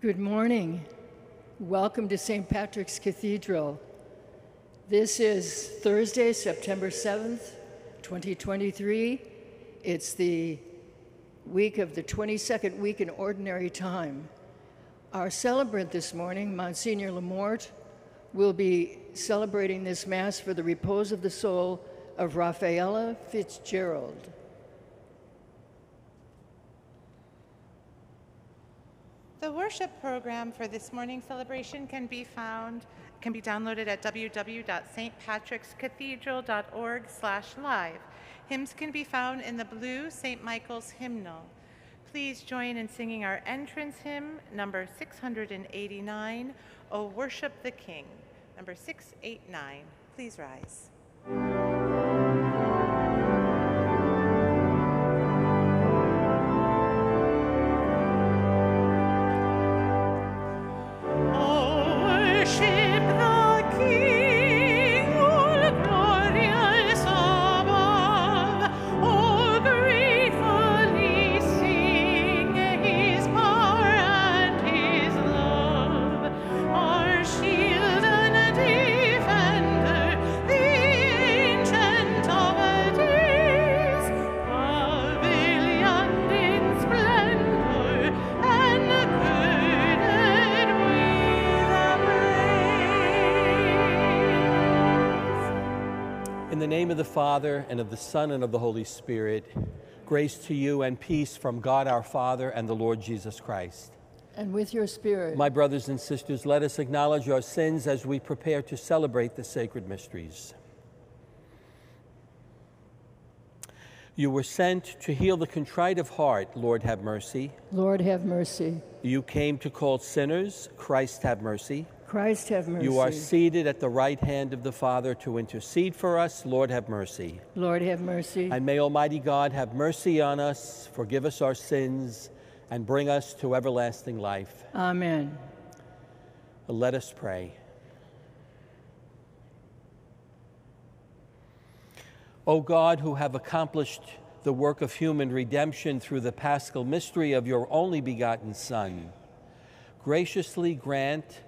Good morning. Welcome to St. Patrick's Cathedral. This is Thursday, September 7th, 2023. It's the week of the 22nd week in Ordinary Time. Our celebrant this morning, Monsignor LaMorte, will be celebrating this Mass for the repose of the soul of Rafaela Fitzgerald. The worship program for this morning's celebration can be found can be downloaded at www.stpatrickscathedral.org slash live. Hymns can be found in the blue St. Michael's hymnal. Please join in singing our entrance hymn number 689, "O Worship the King." Number 689. Please rise. Name of the Father, and of the Son, and of the Holy Spirit, grace to you and peace from God our Father and the Lord Jesus Christ. And with your spirit, My brothers and sisters, let us acknowledge our sins as we prepare to celebrate the sacred mysteries. You were sent to heal the contrite of heart, Lord have mercy. Lord have mercy. You came to call sinners, Christ have mercy. Christ have mercy. You are seated at the right hand of the Father to intercede for us, Lord have mercy. Lord have mercy. And may Almighty God have mercy on us, forgive us our sins, and bring us to everlasting life. Amen. Let us pray. O God, who have accomplished the work of human redemption through the paschal mystery of your only begotten Son, graciously grant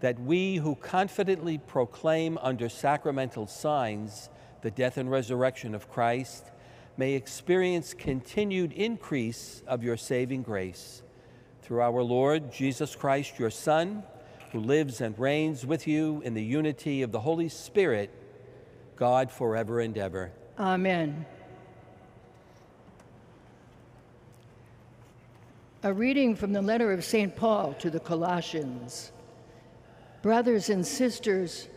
that we who confidently proclaim under sacramental signs the death and resurrection of Christ may experience continued increase of your saving grace. Through our Lord Jesus Christ, your Son, who lives and reigns with you in the unity of the Holy Spirit, God forever and ever. Amen. A reading from the letter of St. Paul to the Colossians. Brothers and sisters,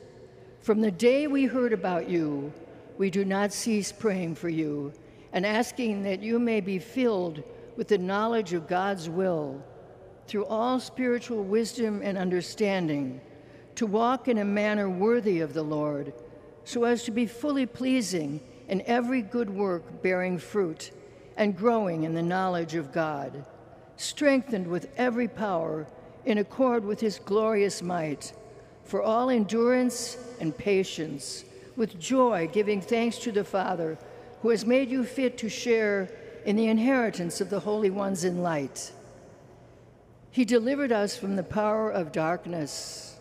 from the day we heard about you, we do not cease praying for you and asking that you may be filled with the knowledge of God's will through all spiritual wisdom and understanding, to walk in a manner worthy of the Lord, so as to be fully pleasing in every good work, bearing fruit and growing in the knowledge of God, strengthened with every power in accord with his glorious might, for all endurance and patience, with joy giving thanks to the Father, who has made you fit to share in the inheritance of the holy ones in light. He delivered us from the power of darkness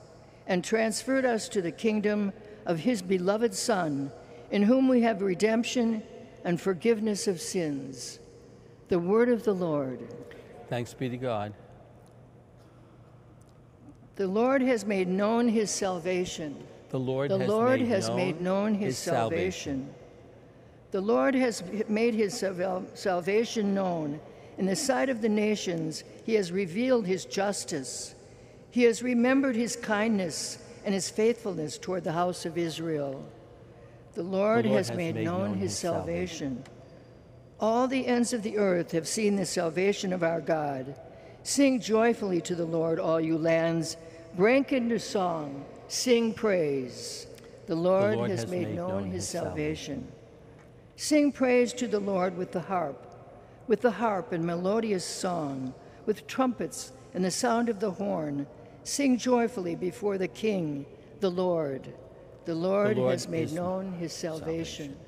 and transferred us to the kingdom of his beloved Son, in whom we have redemption and forgiveness of sins. The word of the Lord. Thanks be to God. The Lord has made known his salvation. The Lord, The has, Lord made has known made known his, salvation. The Lord has made his salvation known. In the sight of the nations, he has revealed his justice. He has remembered his kindness and his faithfulness toward the house of Israel. The Lord, Lord has, has made, made known, known his his salvation. All the ends of the earth have seen the salvation of our God. Sing joyfully to the Lord, all you lands. Break into song. Sing praise. The Lord, Lord has, has made, made known, known his his salvation. Sing praise to the Lord with the harp, with the harp and melodious song, with trumpets and the sound of the horn. Sing joyfully before the King, the Lord. The Lord, Lord has made known his salvation. salvation.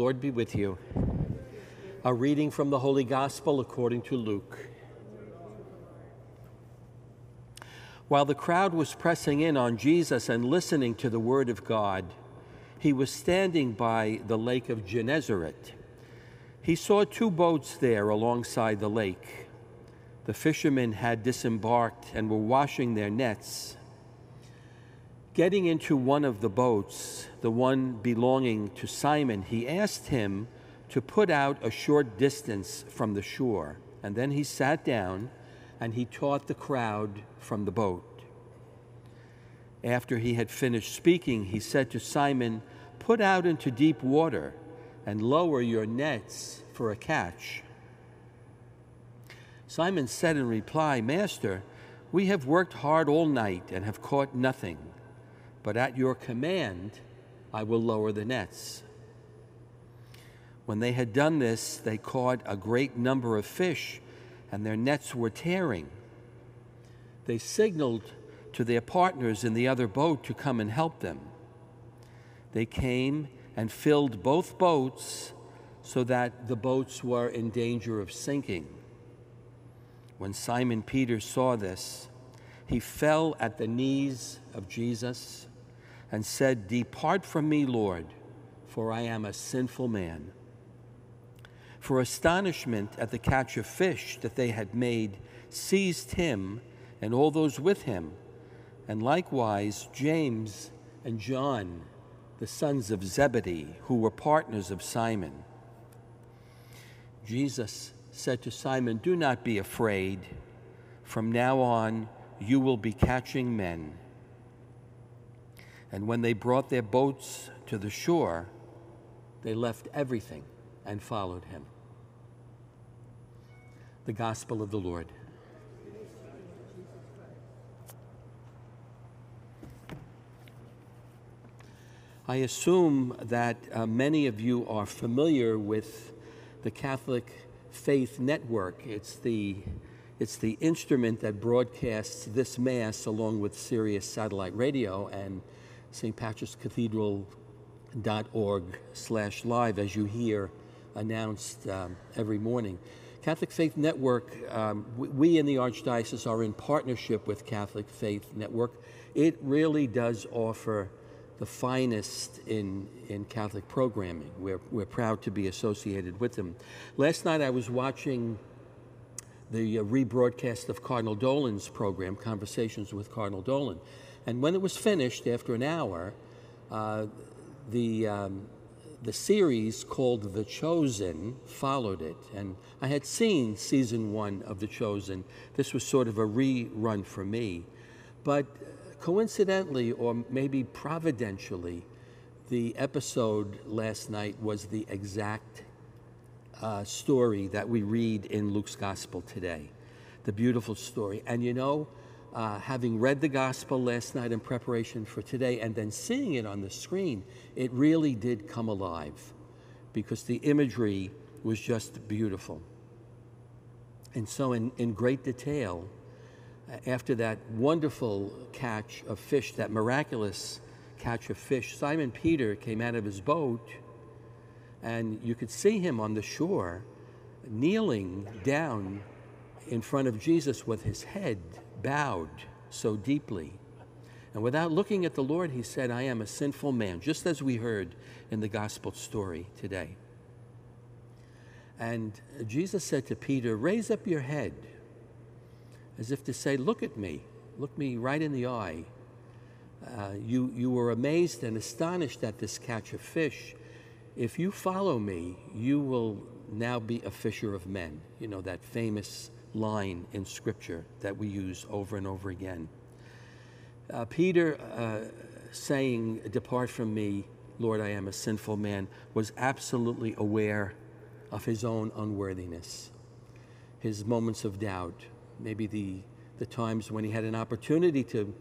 Lord be with you. A reading from the Holy Gospel according to Luke. While the crowd was pressing in on Jesus and listening to the word of God, he was standing by the lake of Gennesaret. He saw two boats there alongside the lake. The fishermen had disembarked and were washing their nets. Getting into one of the boats, the one belonging to Simon, he asked him to put out a short distance from the shore. And then he sat down and he taught the crowd from the boat. After he had finished speaking, he said to Simon, Put out into deep water and lower your nets for a catch. Simon said in reply, Master, we have worked hard all night and have caught nothing but at your command I will lower the nets. When they had done this, they caught a great number of fish, and their nets were tearing. They signaled to their partners in the other boat to come and help them. They came and filled both boats so that the boats were in danger of sinking. When Simon Peter saw this, he fell at the knees of Jesus and said, Depart from me, Lord, for I am a sinful man. For astonishment at the catch of fish that they had made seized him and all those with him, and likewise James and John, the sons of Zebedee, who were partners of Simon. Jesus said to Simon, Do not be afraid. From now on, you will be catching men. And when they brought their boats to the shore, they left everything and followed him. The Gospel of the Lord. I assume that uh, many of you are familiar with the Catholic Faith Network. It's the, it's the instrument that broadcasts this Mass along with Sirius Satellite Radio and St. Patrick's Cathedral Cathedral.org slash live, as you hear announced um, every morning. Catholic Faith Network, um, we, we in the Archdiocese are in partnership with Catholic Faith Network. It really does offer the finest in, in Catholic programming. We're, we're proud to be associated with them. Last night I was watching the uh, rebroadcast of Cardinal Dolan's program, Conversations with Cardinal Dolan. And when it was finished, after an hour, uh, the, um, the series called The Chosen followed it. And I had seen season one of The Chosen. This was sort of a rerun for me. But coincidentally, or maybe providentially, the episode last night was the exact uh, story that we read in Luke's gospel today. The beautiful story. And you know, uh, having read the gospel last night in preparation for today and then seeing it on the screen, it really did come alive because the imagery was just beautiful. And so, in, in great detail, after that wonderful catch of fish, that miraculous catch of fish, Simon Peter came out of his boat and you could see him on the shore kneeling down in front of Jesus with his head bowed so deeply. And without looking at the Lord, he said, I am a sinful man, just as we heard in the gospel story today. And Jesus said to Peter, Raise up your head, as if to say, Look at me, look me right in the eye. Uh, you, you were amazed and astonished at this catch of fish. If you follow me, you will now be a fisher of men. You know, that famous line in Scripture that we use over and over again. Uh, Peter uh, saying, Depart from me, Lord, I am a sinful man, was absolutely aware of his own unworthiness, his moments of doubt, maybe the, the times when he had an opportunity to,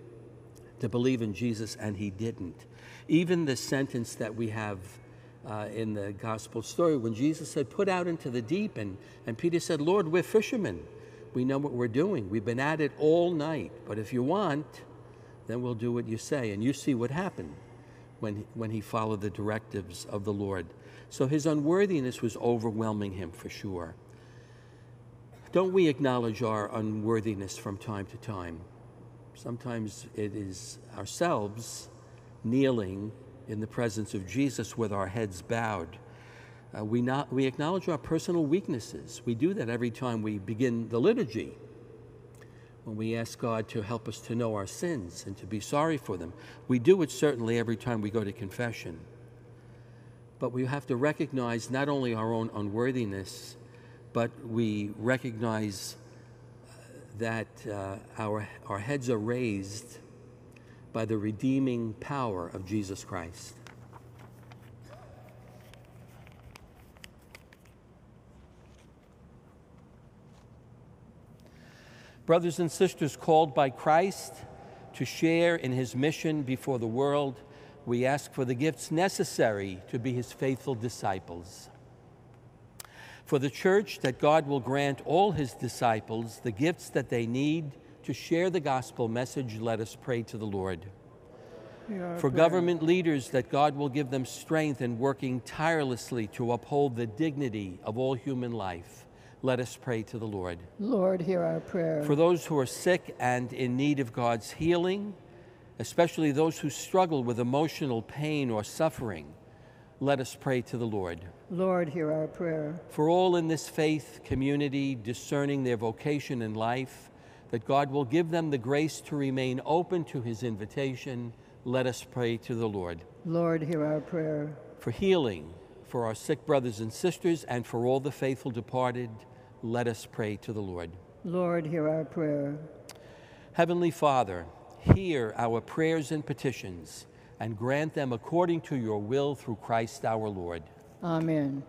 to believe in Jesus and he didn't. Even the sentence that we have uh, in the gospel story when Jesus said, Put out into the deep, and, and Peter said, Lord, we're fishermen we know what we're doing. We've been at it all night. But if you want, then we'll do what you say. And you see what happened. when, when he followed the directives of the Lord. So his unworthiness was overwhelming him for sure. Don't we acknowledge our unworthiness from time to time? Sometimes it is ourselves kneeling in the presence of Jesus with our heads bowed. Uh, we, not, we acknowledge our personal weaknesses. We do that every time we begin the liturgy. When we ask God to help us to know our sins and to be sorry for them, we do it certainly every time we go to confession. But we have to recognize not only our own unworthiness, but we recognize uh, that uh, our, our heads are raised by the redeeming power of Jesus Christ. Brothers and sisters called by Christ to share in his mission before the world, we ask for the gifts necessary to be his faithful disciples. For the church, that God will grant all his disciples the gifts that they need to share the gospel message, let us pray to the Lord. For government leaders, that God will give them strength in working tirelessly to uphold the dignity of all human life. Let us pray to the Lord. Lord, hear our prayer. For those who are sick and in need of God's healing, especially those who struggle with emotional pain or suffering, let us pray to the Lord. Lord, hear our prayer. For all in this faith community discerning their vocation in life, that God will give them the grace to remain open to his invitation, let us pray to the Lord. Lord, hear our prayer. For healing, for our sick brothers and sisters, and for all the faithful departed, let us pray to the Lord. Lord, hear our prayer. Heavenly Father, hear our prayers and petitions and grant them according to your will through Christ our Lord. Amen.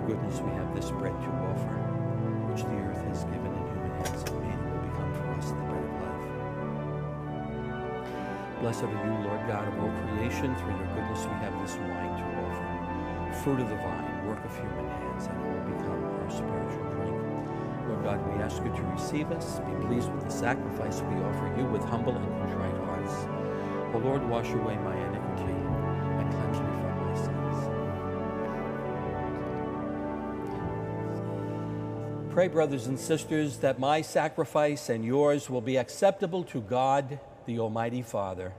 Your goodness we have this bread to offer, which the earth has given in human hands and it will become for us the bread of life. Blessed are you, Lord God of all creation. Through your goodness we have this wine to offer, fruit of the vine, work of human hands, and it will become our spiritual drink. Lord God, we ask you to receive us. Be pleased with the sacrifice we offer you with humble and contrite hearts. O Lord, wash away my Pray, brothers and sisters, that my sacrifice and yours will be acceptable to God, the Almighty Father.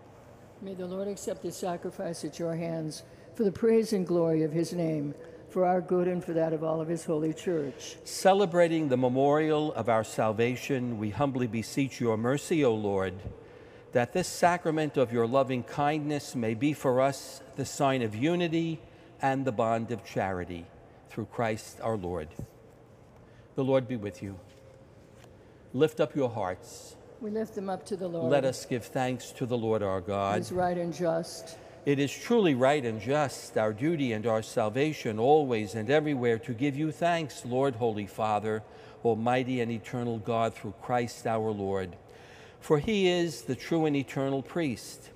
May the Lord accept this sacrifice at your hands for the praise and glory of his name, for our good and for that of all of his holy church. Celebrating the memorial of our salvation, we humbly beseech your mercy, O Lord, that this sacrament of your loving kindness may be for us the sign of unity and the bond of charity through Christ our Lord. The Lord be with you. Lift up your hearts. We lift them up to the Lord. Let us give thanks to the Lord our God. He is right and just. It is truly right and just, our duty and our salvation, always and everywhere, to give you thanks, Lord, Holy Father, Almighty and eternal God, through Christ our Lord. For he is the true and eternal priest,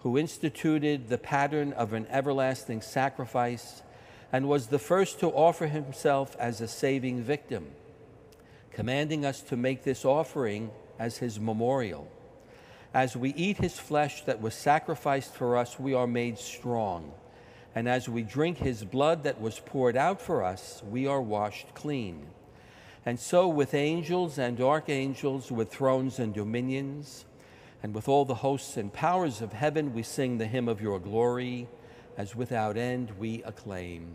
who instituted the pattern of an everlasting sacrifice and was the first to offer himself as a saving victim, commanding us to make this offering as his memorial. As we eat his flesh that was sacrificed for us, we are made strong. And as we drink his blood that was poured out for us, we are washed clean. And so, with angels and archangels, with thrones and dominions, and with all the hosts and powers of heaven, we sing the hymn of your glory, as without end we acclaim.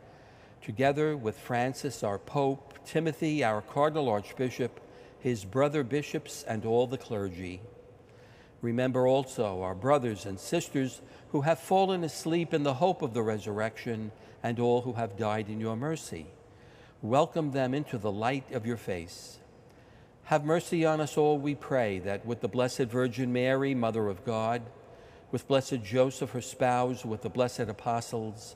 together with Francis, our Pope, Timothy, our Cardinal Archbishop, his brother bishops, and all the clergy. Remember also our brothers and sisters who have fallen asleep in the hope of the resurrection, and all who have died in your mercy. Welcome them into the light of your face. Have mercy on us all, we pray, that with the Blessed Virgin Mary, Mother of God, with blessed Joseph, her spouse, with the blessed apostles,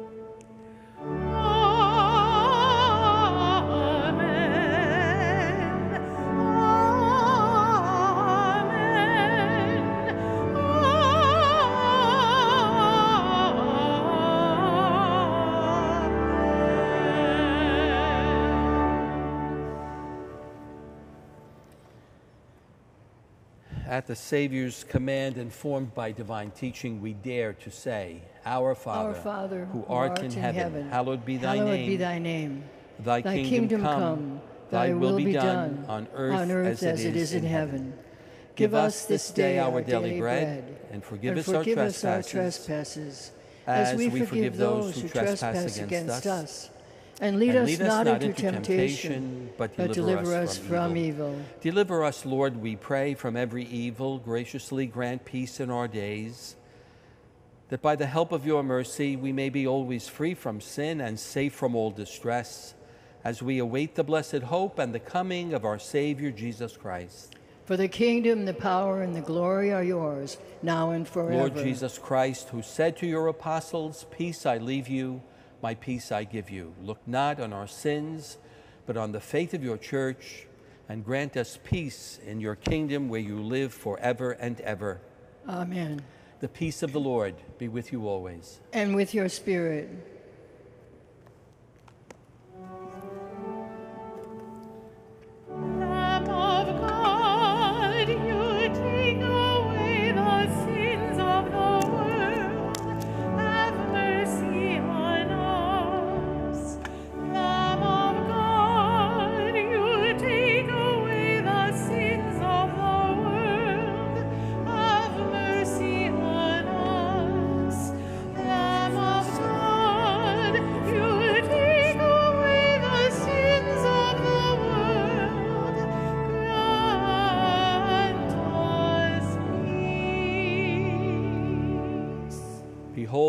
At the Savior's command, informed by divine teaching, we dare to say, Our Father, Our Father, who art, in, heaven, hallowed be thy hallowed name. be thy name. Thy, kingdom, come, thy will be done, on earth, as, it is in heaven. Give us this day our daily bread, and forgive, and us, our us our trespasses, trespasses, as we forgive those who trespass against us. And lead, And us, lead us not, not into temptation, temptation, but but deliver deliver us us from from evil. evil. Deliver us, Lord, we pray, from every evil. Graciously grant peace in our days, that by the help of your mercy we may be always free from sin and safe from all distress, as we await the blessed hope and the coming of our Savior Jesus Christ. For the kingdom, the power, and the glory are yours, now and forever. Lord Jesus Christ, who said to your apostles, Peace I leave you, my peace I give you. Look not on our sins, but on the faith of your church, and grant us peace in your kingdom where you live forever and ever. Amen. The peace of the Lord be with you always. And with your spirit.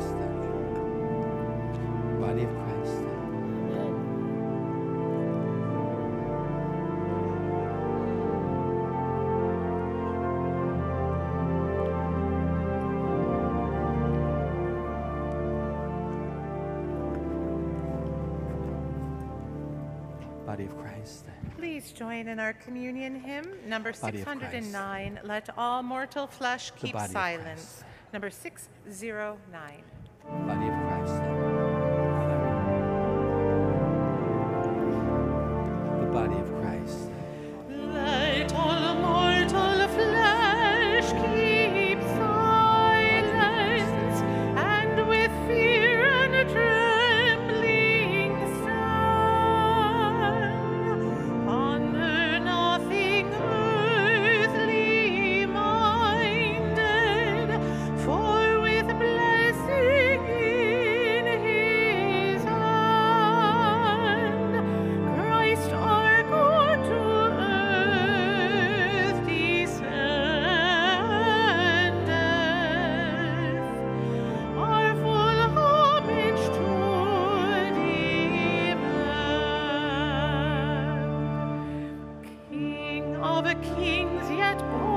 Christ. Body of Christ. Amen. Body of Christ. Please join in our communion hymn, number Body 609, Let All Mortal Flesh Keep Silence. Number 609. Body kings, yet born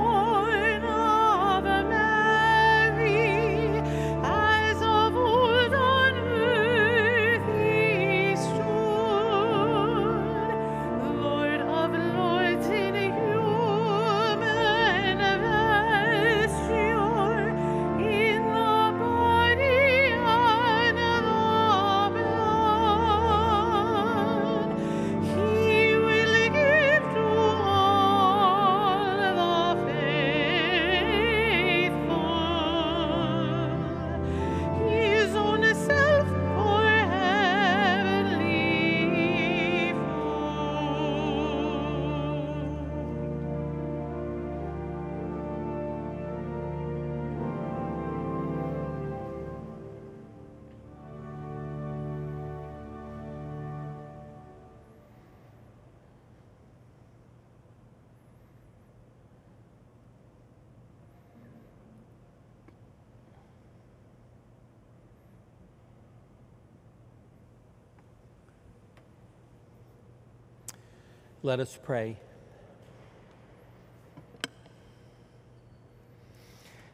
Let us pray.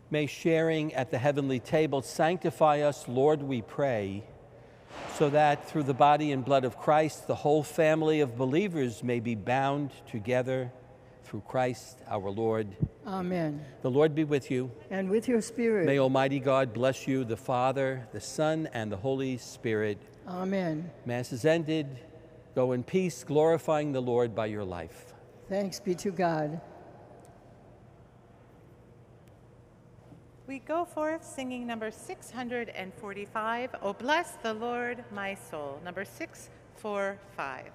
May sharing at the heavenly table sanctify us, Lord, we pray, so that through the body and blood of Christ, the whole family of believers may be bound together through Christ our Lord. Amen. The Lord be with you. And with your spirit. May Almighty God bless you, the Father, the Son, and the Holy Spirit. Amen. Mass is ended. Go in peace, glorifying the Lord by your life. Thanks be to God. We go forth singing number 645, Oh Bless the Lord, my soul. Number 645.